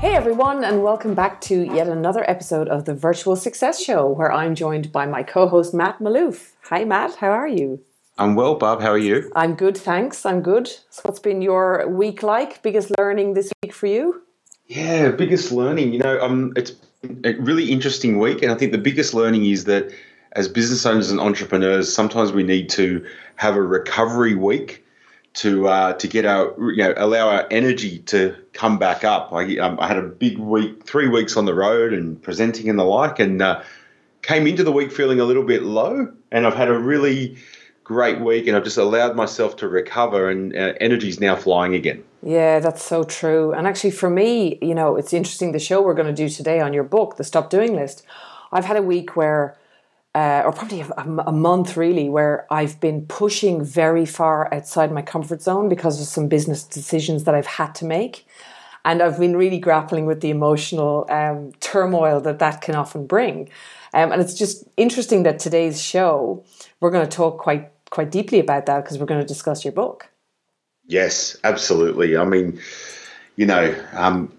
Hey everyone, and welcome back to yet another episode of the Virtual Success Show, where I'm joined by my co-host Matt Malouf. Hi Matt, how are you? I'm well, Bob. How are you? I'm good, thanks. I'm good. So, what's been your week like? Biggest learning this week for you? Yeah, biggest learning. You know, um, it's a really interesting week, and I think the biggest learning is that as business owners and entrepreneurs, sometimes we need to have a recovery week to uh, to get our you know allow our energy to come back up. I, um, I had a big week, three weeks on the road and presenting and the like, and uh, came into the week feeling a little bit low. And I've had a really great week, and I've just allowed myself to recover, and uh, energy's now flying again. Yeah, that's so true. And actually, for me, you know, it's interesting the show we're going to do today on your book, The Stop Doing List. I've had a week where uh, or probably a, a, month really, where I've been pushing very far outside my comfort zone because of some business decisions that I've had to make. And I've been really grappling with the emotional um, turmoil that that can often bring. Um, and it's just interesting that today's show, we're going to talk quite quite deeply about that because we're going to discuss your book. Yes, absolutely. I mean, you know, um,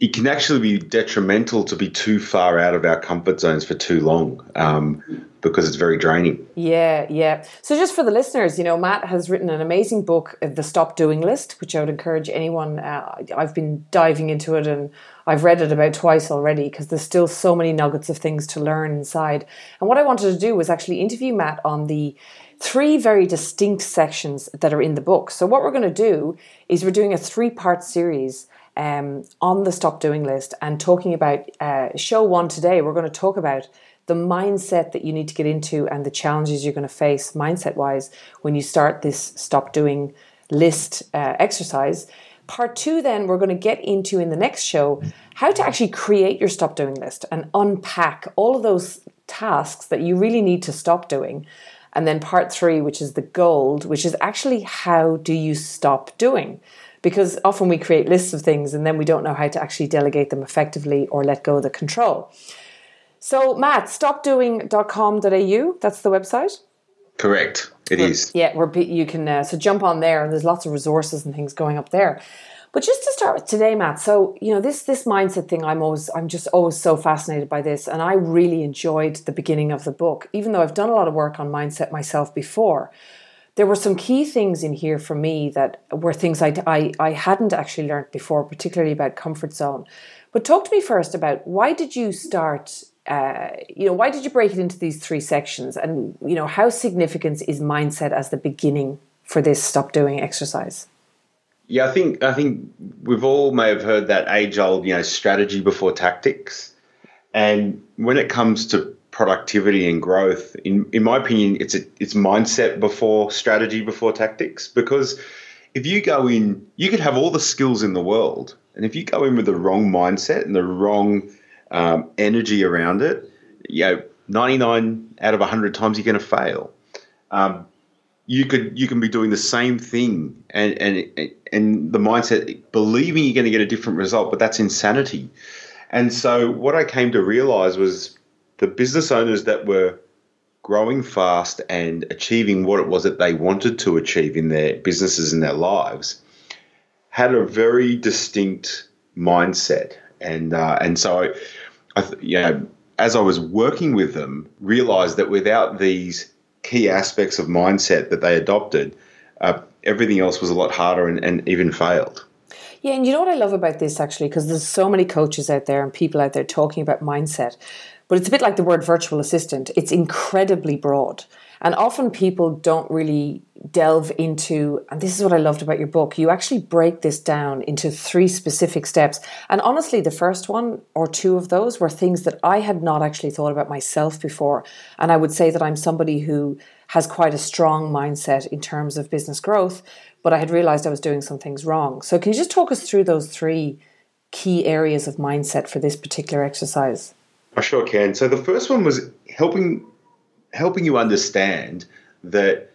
it can actually be detrimental to be too far out of our comfort zones for too long um, because it's very draining. Yeah, yeah. So, just for the listeners, you know, Matt has written an amazing book, uh, The Stop Doing List, which I would encourage anyone. Uh, I've been diving into it and I've read it about twice already because there's still so many nuggets of things to learn inside. And what I wanted to do was actually interview Matt on the three very distinct sections that are in the book. So, what we're going to do is we're doing a three part series um, on the stop doing list and talking about uh, show one today. We're going to talk about the mindset that you need to get into and the challenges you're going to face mindset wise when you start this stop doing list uh, exercise. Part two, then, we're going to get into in the next show how to actually create your stop doing list and unpack all of those tasks that you really need to stop doing. And then part three, which is the gold, which is actually how do you stop doing? Because often we create lists of things and then we don't know how to actually delegate them effectively or let go of the control. So, Matt, stopdoing.com.au, that's the website? Correct. It is. Yeah, where you can uh, so jump on there, and there's lots of resources and things going up there. But just to start with today, Matt. So you know this this mindset thing. I'm always I'm just always so fascinated by this, and I really enjoyed the beginning of the book, even though I've done a lot of work on mindset myself before there were some key things in here for me that were things I, I, I hadn't actually learned before, particularly about comfort zone. But talk to me first about why did you start uh, you know, why did you break it into these three sections? And, you know, how significant is mindset as the beginning for this stop doing exercise? Yeah, I think I think we've all may have heard that age old, you know, strategy before tactics. And when it comes to productivity and growth, in in my opinion, it's a, it's mindset before strategy before tactics. Because if you go in, you could have all the skills in the world, and if you go in with the wrong mindset and the wrong um, energy around it, you know, ninety nine out of hundred times you're going to fail. Um, you could you can be doing the same thing and and and the mindset believing you're going to get a different result, but that's insanity. And so what I came to realize was the business owners that were growing fast and achieving what it was that they wanted to achieve in their businesses and their lives had a very distinct mindset. And uh, and so, I, I, you know, as I was working with them, realized that without these key aspects of mindset that they adopted, uh, everything else was a lot harder and, and even failed. Yeah, and you know what I love about this actually, because there's so many coaches out there and people out there talking about mindset. But it's a bit like the word virtual assistant. It's incredibly broad. And often people don't really delve into, and this is what I loved about your book, you actually break this down into three specific steps. And honestly, the first one or two of those were things that I had not actually thought about myself before. And I would say that I'm somebody who has quite a strong mindset in terms of business growth, but I had realized I was doing some things wrong. So, can you just talk us through those three key areas of mindset for this particular exercise? I sure can. So the first one was helping helping you understand that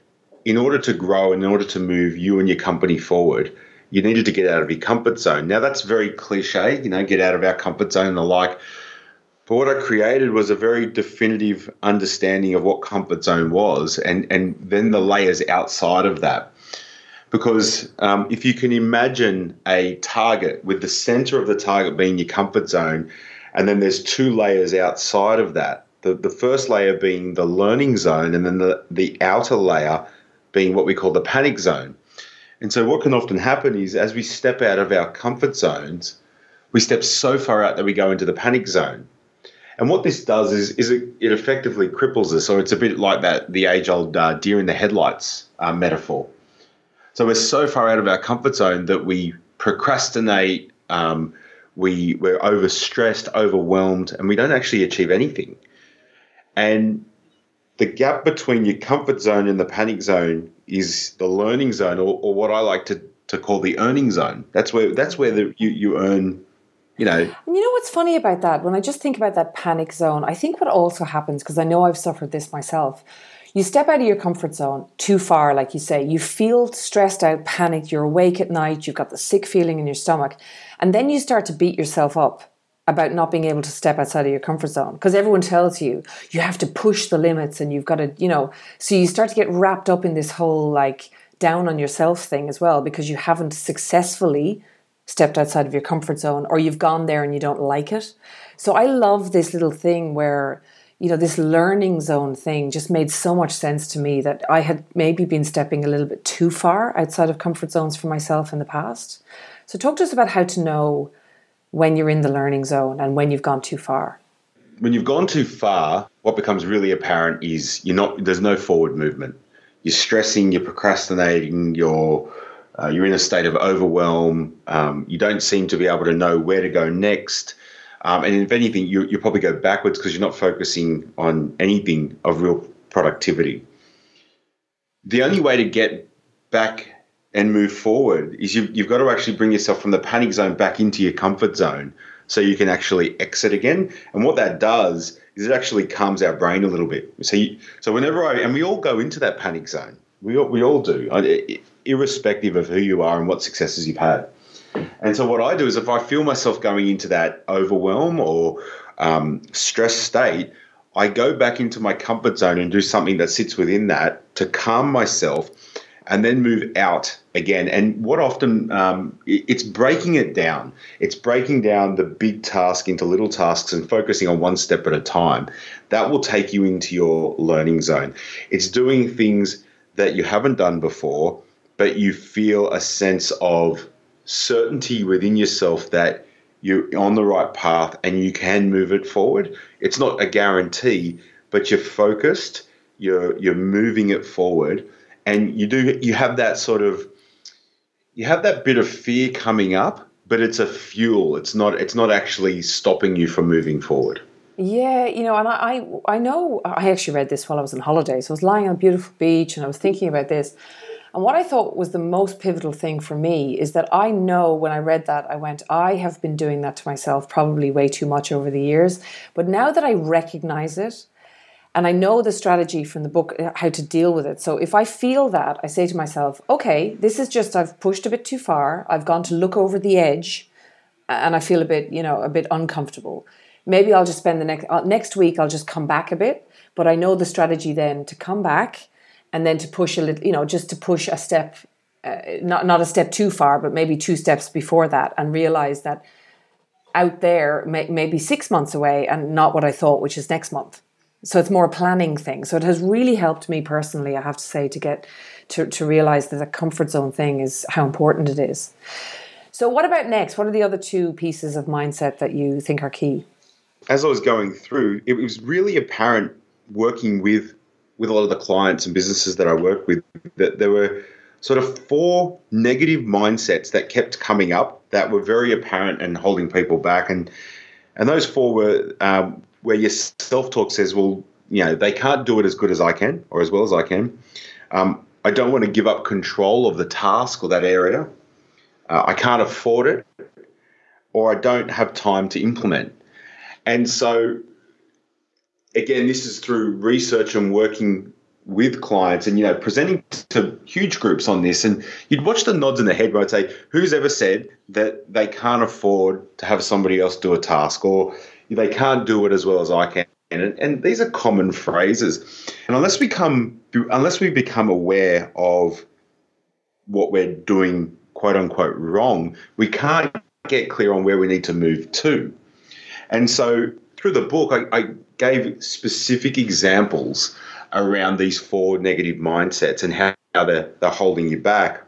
in order to grow, in order to move you and your company forward, you needed to get out of your comfort zone. Now that's very cliche, you know, get out of our comfort zone and the like. But what I created was a very definitive understanding of what comfort zone was, and and then the layers outside of that. Because um, if you can imagine a target with the center of the target being your comfort zone, and then there's two layers outside of that. The, the first layer being the learning zone, and then the, the outer layer being what we call the panic zone. And so, what can often happen is as we step out of our comfort zones, we step so far out that we go into the panic zone. And what this does is, is it, it effectively cripples us. So it's a bit like that the age old uh, deer in the headlights uh, metaphor. So we're so far out of our comfort zone that we procrastinate, um, we we're overstressed, overwhelmed, and we don't actually achieve anything. And the gap between your comfort zone and the panic zone is the learning zone, or, or what I like to, to call the earning zone. That's where that's where the, you you earn. You know. And you know what's funny about that? When I just think about that panic zone, I think what also happens because I know I've suffered this myself. You step out of your comfort zone too far, like you say. You feel stressed out, panicked. You're awake at night. You've got the sick feeling in your stomach, and then you start to beat yourself up about not being able to step outside of your comfort zone because everyone tells you you have to push the limits and you've got to, you know, so you start to get wrapped up in this whole like down on yourself thing as well because you haven't successfully stepped outside of your comfort zone or you've gone there and you don't like it. So I love this little thing where you know this learning zone thing just made so much sense to me that I had maybe been stepping a little bit too far outside of comfort zones for myself in the past. So talk to us about how to know when you're in the learning zone and when you've gone too far? When you've gone too far, what becomes really apparent is you're not. There's no forward movement. You're stressing. You're procrastinating. You're uh, you're in a state of overwhelm. Um, you don't seem to be able to know where to go next. Um, and if anything, you, you probably go backwards because you're not focusing on anything of real productivity. The only way to get back and move forward is you've, you've got to actually bring yourself from the panic zone back into your comfort zone so you can actually exit again. And what that does is it actually calms our brain a little bit. So, you, so whenever I, and we all go into that panic zone, we all, we all do, irrespective of who you are and what successes you've had. And so what I do is if I feel myself going into that overwhelm or um, stress state, I go back into my comfort zone and do something that sits within that to calm myself and then move out again. And what often um, it's breaking it down. It's breaking down the big task into little tasks and focusing on one step at a time. That will take you into your learning zone. It's doing things that you haven't done before, but you feel a sense of certainty within yourself that you're on the right path and you can move it forward. It's not a guarantee, but you're focused. You're you're moving it forward and you do you have that sort of you have that bit of fear coming up, but it's a fuel. It's not it's not actually stopping you from moving forward. Yeah, you know, and I, I know I actually read this while I was on holiday. So I was lying on a beautiful beach and I was thinking about this. And what I thought was the most pivotal thing for me is that I know when I read that, I went, I have been doing that to myself probably way too much over the years. But now that I recognize it, and I know the strategy from the book, uh, how to deal with it. So if I feel that, I say to myself, okay, this is just, I've pushed a bit too far. I've gone to look over the edge and I feel a bit, you know, a bit uncomfortable. Maybe I'll just spend the next, uh, next week, I'll just come back a bit. But I know the strategy then to come back and then to push a little, you know, just to push a step, uh, not, not a step too far, but maybe two steps before that and realize that out there may, maybe six months away and not what I thought, which is next month. So it's more a planning thing. So it has really helped me personally, I have to say, to get to, to realize that the comfort zone thing is how important it is. So what about next? What are the other two pieces of mindset that you think are key? As I was going through, it was really apparent working with with a lot of the clients and businesses that I work with that there were sort of four negative mindsets that kept coming up that were very apparent and holding people back. And and those four were um, where your self talk says, well, you know, they can't do it as good as I can or as well as I can. Um, I don't want to give up control of the task or that area. Uh, I can't afford it, or I don't have time to implement. And so again, this is through research and working with clients and you know presenting to huge groups on this and you'd watch the nods in the head where I'd say who's ever said that they can't afford to have somebody else do a task or they can't do it as well as I can. And, and these are common phrases. And unless we come unless we become aware of what we're doing quote unquote wrong we can't get clear on where we need to move to. And so through the book I, I gave specific examples around these four negative mindsets and how they're, they're holding you back,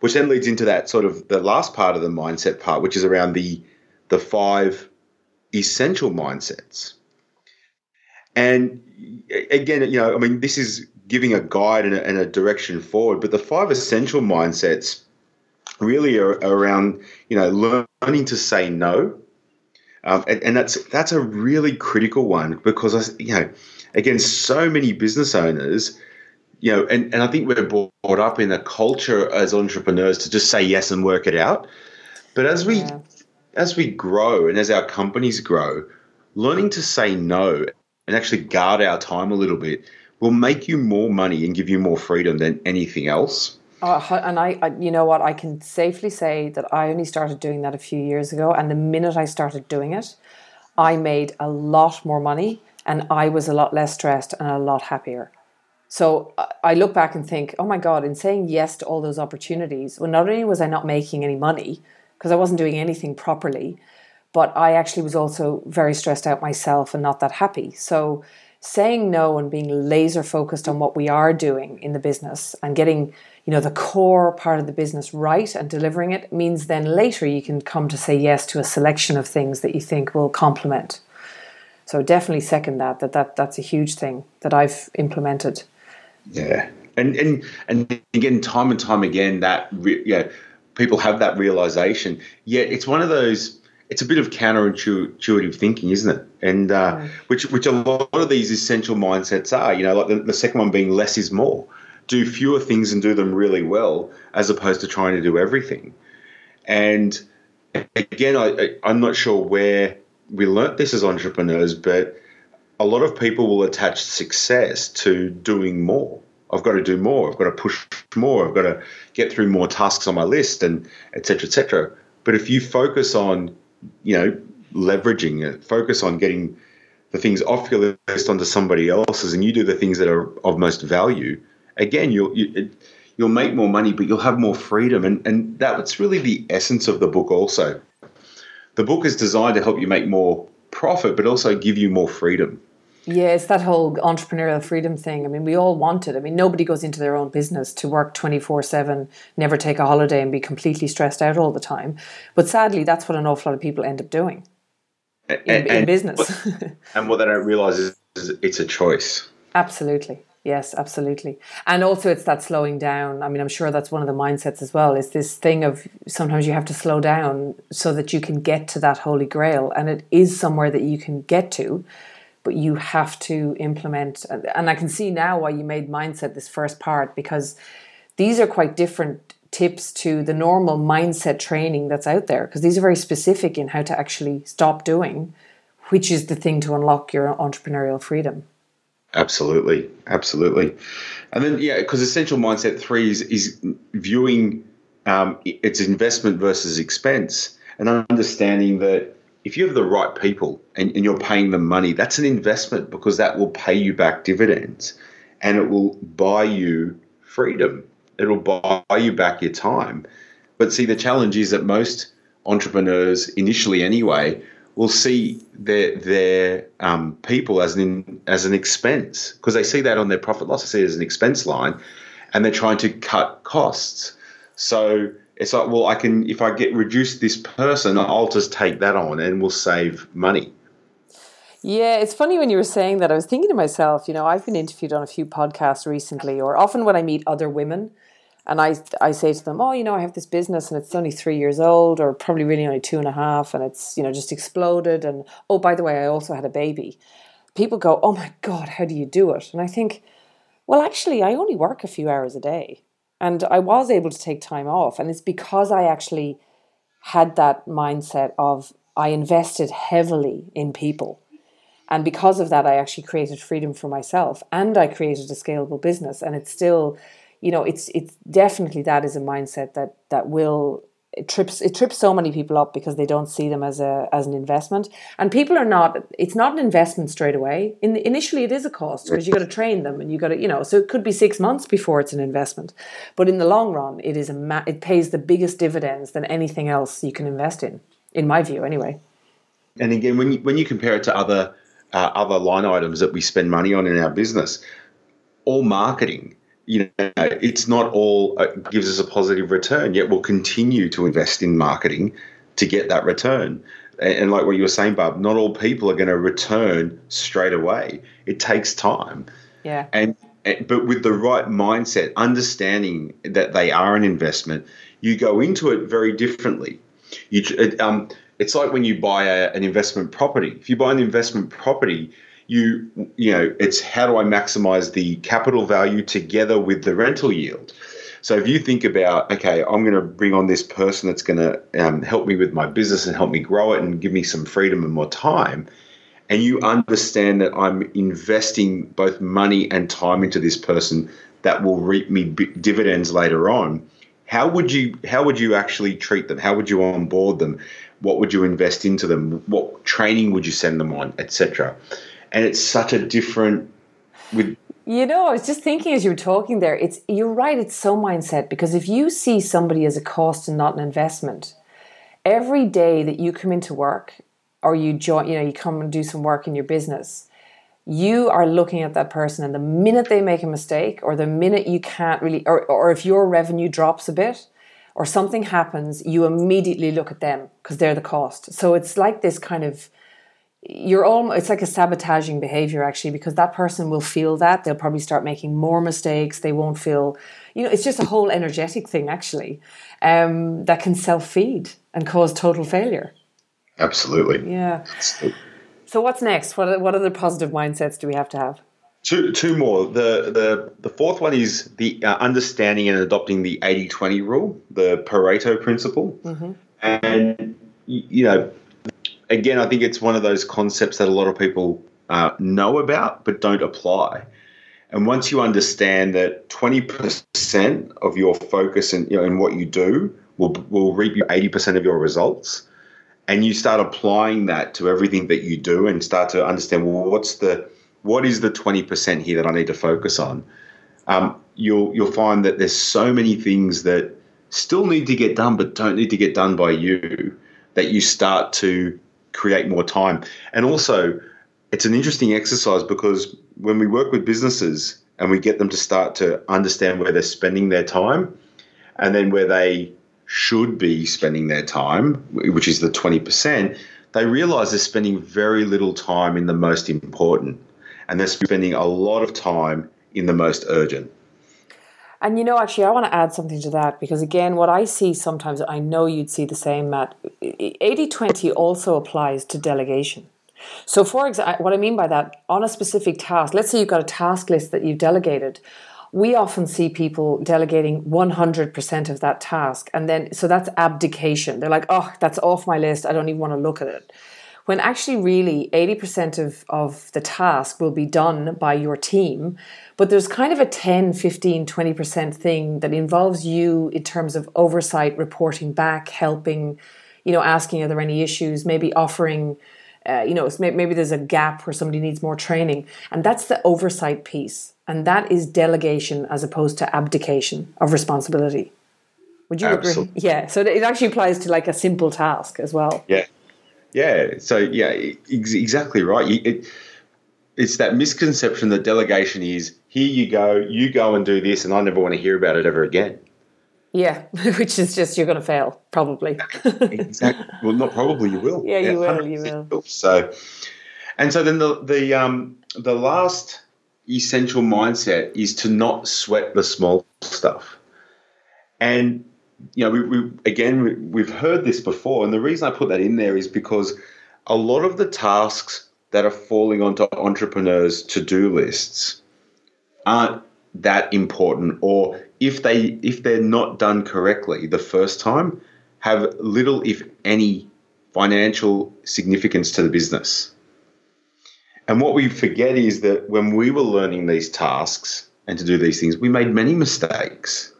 which then leads into that sort of the last part of the mindset part, which is around the the five essential mindsets. And again, you know, I mean, this is giving a guide and a, and a direction forward, but the five essential mindsets really are around, you know, learning to say no. Um, and, and that's that's a really critical one because I, you know again, so many business owners, you know, and, and I think we're brought up in a culture as entrepreneurs to just say yes and work it out. But as we yeah. As we grow and as our companies grow, learning to say no and actually guard our time a little bit will make you more money and give you more freedom than anything else. Uh, and I, I, you know what, I can safely say that I only started doing that a few years ago. And the minute I started doing it, I made a lot more money and I was a lot less stressed and a lot happier. So I look back and think, oh my God, in saying yes to all those opportunities, well, not only was I not making any money because I wasn't doing anything properly, but I actually was also very stressed out myself and not that happy. So saying no and being laser focused on what we are doing in the business and getting you know the core part of the business right and delivering it means then later you can come to say yes to a selection of things that you think will complement so definitely second that that that that's a huge thing that I've implemented. Yeah, and and and again, time and time again, that yeah, people have that realization. Yet it's one of those. It's a bit of counterintuitive thinking, isn't it? And uh, mm. which which a lot of these essential mindsets are. You know, like the, the second one being less is more. Do fewer things and do them really well, as opposed to trying to do everything. And again, I, I I'm not sure where we learnt this as entrepreneurs, but a lot of people will attach success to doing more. I've got to do more. I've got to push more. I've got to get through more tasks on my list, and etc. etc. But if you focus on, you know, leveraging it, focus on getting the things off your list onto somebody else's, and you do the things that are of most value. Again, you'll you, will make more money, but you'll have more freedom, and and that's really the essence of the book. Also, the book is designed to help you make more profit, but also give you more freedom. Yeah, it's that whole entrepreneurial freedom thing. I mean, we all want it. I mean, nobody goes into their own business to work 24 7, never take a holiday, and be completely stressed out all the time. But sadly, that's what an awful lot of people end up doing in, and, in business. What, and what they don't realize is, is it's a choice. Absolutely. Yes, absolutely. And also it's that slowing down. I mean, I'm sure that's one of the mindsets as well, is this thing of sometimes you have to slow down so that you can get to that holy grail. And it is somewhere that you can get to, but you have to implement. And I can see now why you made mindset this first part, because these are quite different tips to the normal mindset training that's out there, because these are very specific in how to actually stop doing, which is the thing to unlock your entrepreneurial freedom. Absolutely, absolutely. And then yeah, because essential mindset three is is viewing um, its investment versus expense, and understanding that if you have the right people and, and you're paying them money, that's an investment because that will pay you back dividends, and it will buy you freedom. It'll buy you back your time. But see, the challenge is that most entrepreneurs, initially anyway, will see their their um, people as an as an expense because they see that on their profit loss. They see it as an expense line, and they're trying to cut costs. So it's like, well, I can if I get reduce this person, I'll just take that on and we'll save money. Yeah, it's funny when you were saying that. I was thinking to myself, you know, I've been interviewed on a few podcasts recently, or often when I meet other women and I I say to them, oh, you know, I have this business and it's only three years old, or probably really only two and a half, and it's you know just exploded. And oh, by the way, I also had a baby. People go, oh my god, how do you do it? And I think, well, actually, I only work a few hours a day, and I was able to take time off, and it's because I actually had that mindset of I invested heavily in people. And because of that, I actually created freedom for myself and I created a scalable business. And it's still, you know, it's it's definitely that is a mindset that that will it trips it trips so many people up because they don't see them as a as an investment. And people are not it's not an investment straight away. In initially it is a cost because you got to train them and you got to you know so it could be 6 months before it's an investment. But in the long run it is a ma- it pays the biggest dividends than anything else you can invest in in my view anyway. And again when you, when you compare it to other uh, other line items that we spend money on in our business all marketing you know, it's not all uh, gives us a positive return. Yet we'll continue to invest in marketing to get that return. And, and like what you were saying, Barb, not all people are going to return straight away. It takes time. Yeah. And, and but with the right mindset, understanding that they are an investment, you go into it very differently. You, um, it's like when you buy a, an investment property. If you buy an investment property, you you know it's how do I maximize the capital value together with the rental yield. So if you think about okay, I'm going to bring on this person that's going to um, help me with my business and help me grow it and give me some freedom and more time, and you understand that I'm investing both money and time into this person that will reap me dividends later on. How would you how would you actually treat them? How would you onboard them? What would you invest into them? What training would you send them on, etc and it's such a different with you know, I was just thinking as you were talking there, it's you're right, it's so mindset because if you see somebody as a cost and not an investment, every day that you come into work or you join, you know, you come and do some work in your business, you are looking at that person and the minute they make a mistake or the minute you can't really or, or if your revenue drops a bit or something happens, you immediately look at them because they're the cost. So it's like this kind of you're almost it's like a sabotaging behavior actually because that person will feel that. They'll probably start making more mistakes. They won't feel you know it's just a whole energetic thing actually um, that can self-feed and cause total failure. Absolutely. Yeah. So what's next? What what other positive mindsets do we have to have? Two, two more. The, the the fourth one is the uh, understanding and adopting the 80-20 rule, the Pareto principle. Mm-hmm. And, you know, again, I think it's one of those concepts that a lot of people uh, know about but don't apply. And once you understand that 20% of your focus and you know, what you do will, will reap you 80% of your results, and you start applying that to everything that you do and start to understand, well, what's the, what is the 20% here that I need to focus on? Um, you'll, you'll find that there's so many things that still need to get done, but don't need to get done by you, that you start to create more time. And also, it's an interesting exercise because when we work with businesses and we get them to start to understand where they're spending their time and then where they should be spending their time, which is the 20%, they realize they're spending very little time in the most important and they're spending a lot of time in the most urgent. And you know, actually, I want to add something to that because, again, what I see sometimes, I know you'd see the same, Matt. 80 20 also applies to delegation. So, for example, what I mean by that, on a specific task, let's say you've got a task list that you've delegated. We often see people delegating 100% of that task. And then, so that's abdication. They're like, oh, that's off my list. I don't even want to look at it when actually really 80% of, of the task will be done by your team but there's kind of a 10 15 20% thing that involves you in terms of oversight reporting back helping you know asking are there any issues? Maybe offering uh, you know maybe there's a gap where somebody needs more training. And that's the oversight piece. And that is delegation as opposed to abdication of responsibility. Would you Absolutely. agree yeah. So it actually applies to like a simple task as well. Yeah yeah. So yeah, ex- exactly right. It, it's that misconception that delegation is here you go, you go and do this, and I never want to hear about it ever again. Yeah, which is just you're going to fail probably. exactly. Well, not probably. You will. Yeah, you yeah, will. You will. So, and so then the the um the last essential mindset is to not sweat the small stuff, and you know, we, we again we've heard this before, and the reason I put that in there is because a lot of the tasks that are falling onto entrepreneurs' to-do lists aren't that important, or if they if they're not done correctly the first time, have little if any financial significance to the business. And what we forget is that when we were learning these tasks and to do these things, we made many mistakes.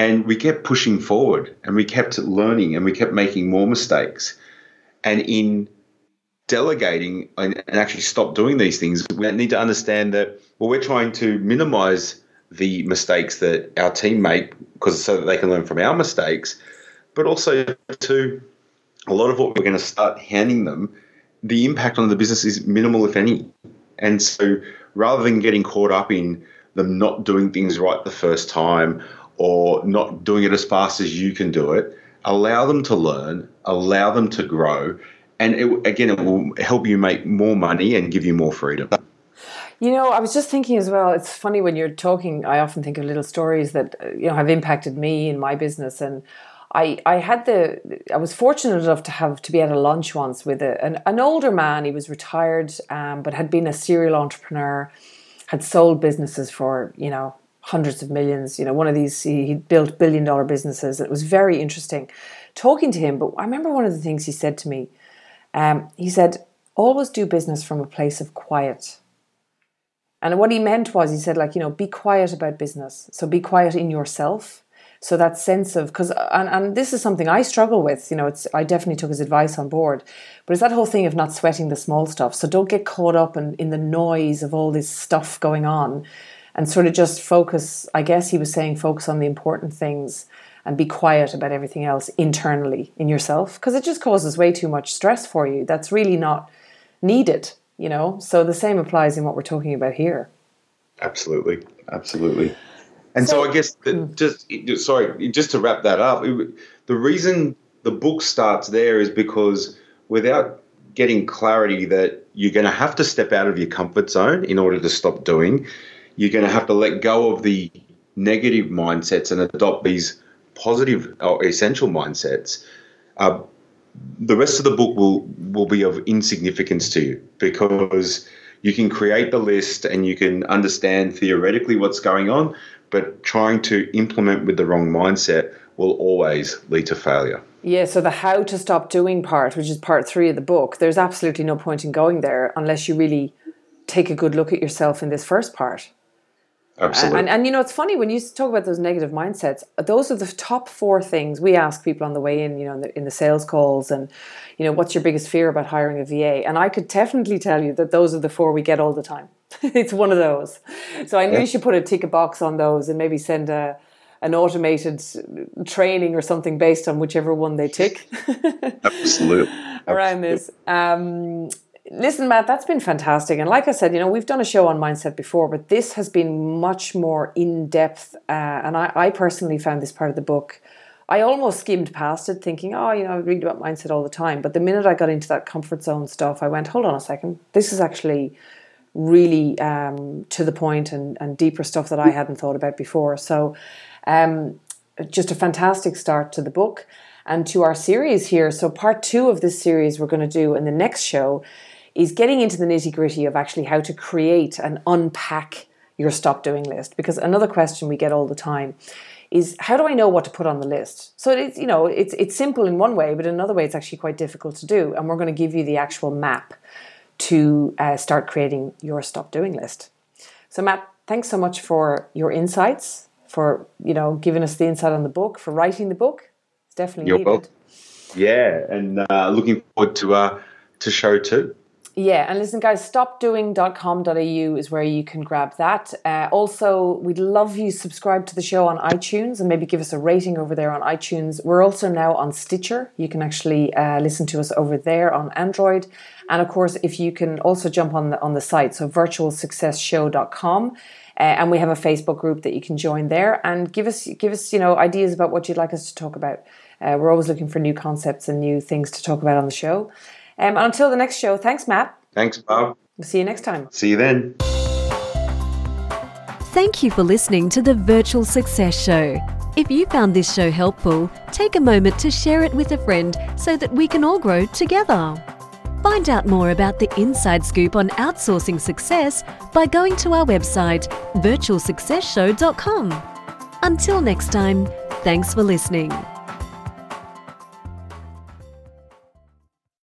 And we kept pushing forward and we kept learning and we kept making more mistakes. And in delegating and, actually stop doing these things, we need to understand that, well, we're trying to minimize the mistakes that our team make because so that they can learn from our mistakes, but also to a lot of what we're going to start handing them, the impact on the business is minimal, if any. And so rather than getting caught up in them not doing things right the first time or not doing it as fast as you can do it, allow them to learn, allow them to grow. And it, again, it will help you make more money and give you more freedom. You know, I was just thinking as well. It's funny when you're talking. I often think of little stories that you know have impacted me in my business, and I I had the I was fortunate enough to have to be at a lunch once with a, an, an older man. He was retired, um, but had been a serial entrepreneur, had sold businesses for you know hundreds of millions. You know, one of these he, built billion dollar businesses. It was very interesting talking to him. But I remember one of the things he said to me. Um, he said, "Always do business from a place of quiet." And what he meant was, he said, like, you know, be quiet about business. So be quiet in yourself. So that sense of, because, and, and this is something I struggle with, you know, it's, I definitely took his advice on board, but it's that whole thing of not sweating the small stuff. So don't get caught up in, in the noise of all this stuff going on and sort of just focus, I guess he was saying, focus on the important things and be quiet about everything else internally in yourself because it just causes way too much stress for you. That's really not needed you know so the same applies in what we're talking about here absolutely absolutely and so, so i guess that hmm. just sorry just to wrap that up the reason the book starts there is because without getting clarity that you're going to have to step out of your comfort zone in order to stop doing you're going to have to let go of the negative mindsets and adopt these positive or essential mindsets uh, the rest of the book will will be of insignificance to you because you can create the list and you can understand theoretically what's going on, but trying to implement with the wrong mindset will always lead to failure. Yeah, so the how to stop doing part, which is part three of the book, there's absolutely no point in going there unless you really take a good look at yourself in this first part. Absolutely. And, and, you know, it's funny when you talk about those negative mindsets, those are the top four things we ask people on the way in, you know, in the, in the sales calls and, you know, what's your biggest fear about hiring a VA? And I could definitely tell you that those are the four we get all the time. it's one of those. So I knew yeah. you should put a tick a box on those and maybe send a, an automated training or something based on whichever one they tick. Absolutely. Around this. Um, Listen, Matt, that's been fantastic. And like I said, you know, we've done a show on mindset before, but this has been much more in depth. Uh, and I, I, personally found this part of the book, I almost skimmed past it thinking, oh, you know, I read about mindset all the time. But the minute I got into that comfort zone stuff, I went, hold on a second. This is actually really um, to the point and, and deeper stuff that I hadn't thought about before. So, um, just a fantastic start to the book and to our series here. So, part two of this series we're going to do in the next show is getting into the nitty gritty of actually how to create and unpack your stop doing list. Because another question we get all the time is how do I know what to put on the list? So it's you know it's it's simple in one way, but in another way it's actually quite difficult to do. And we're going to give you the actual map to uh, start creating your stop doing list. So Matt, thanks so much for your insights, for you know giving us the insight on the book, for writing the book. It's definitely You're needed. Welcome. Yeah, and uh, looking forward to uh, to show two. Yeah, and listen, guys, stopdoing.com.au is where you can grab that. Uh, also, we'd love you subscribe to the show on iTunes and maybe give us a rating over there on iTunes. We're also now on Stitcher. You can actually uh, listen to us over there on Android. And of course, if you can also jump on the on the site, so virtualsuccessshow.com. Uh, and we have a Facebook group that you can join there and give us give us you know ideas about what you'd like us to talk about. Uh, we're always looking for new concepts and new things to talk about on the show. Um, until the next show, thanks, Matt. Thanks, Bob. We'll see you next time. See you then. Thank you for listening to the Virtual Success Show. If you found this show helpful, take a moment to share it with a friend so that we can all grow together. Find out more about the inside scoop on outsourcing success by going to our website, virtualsuccessshow.com. Until next time, thanks for listening.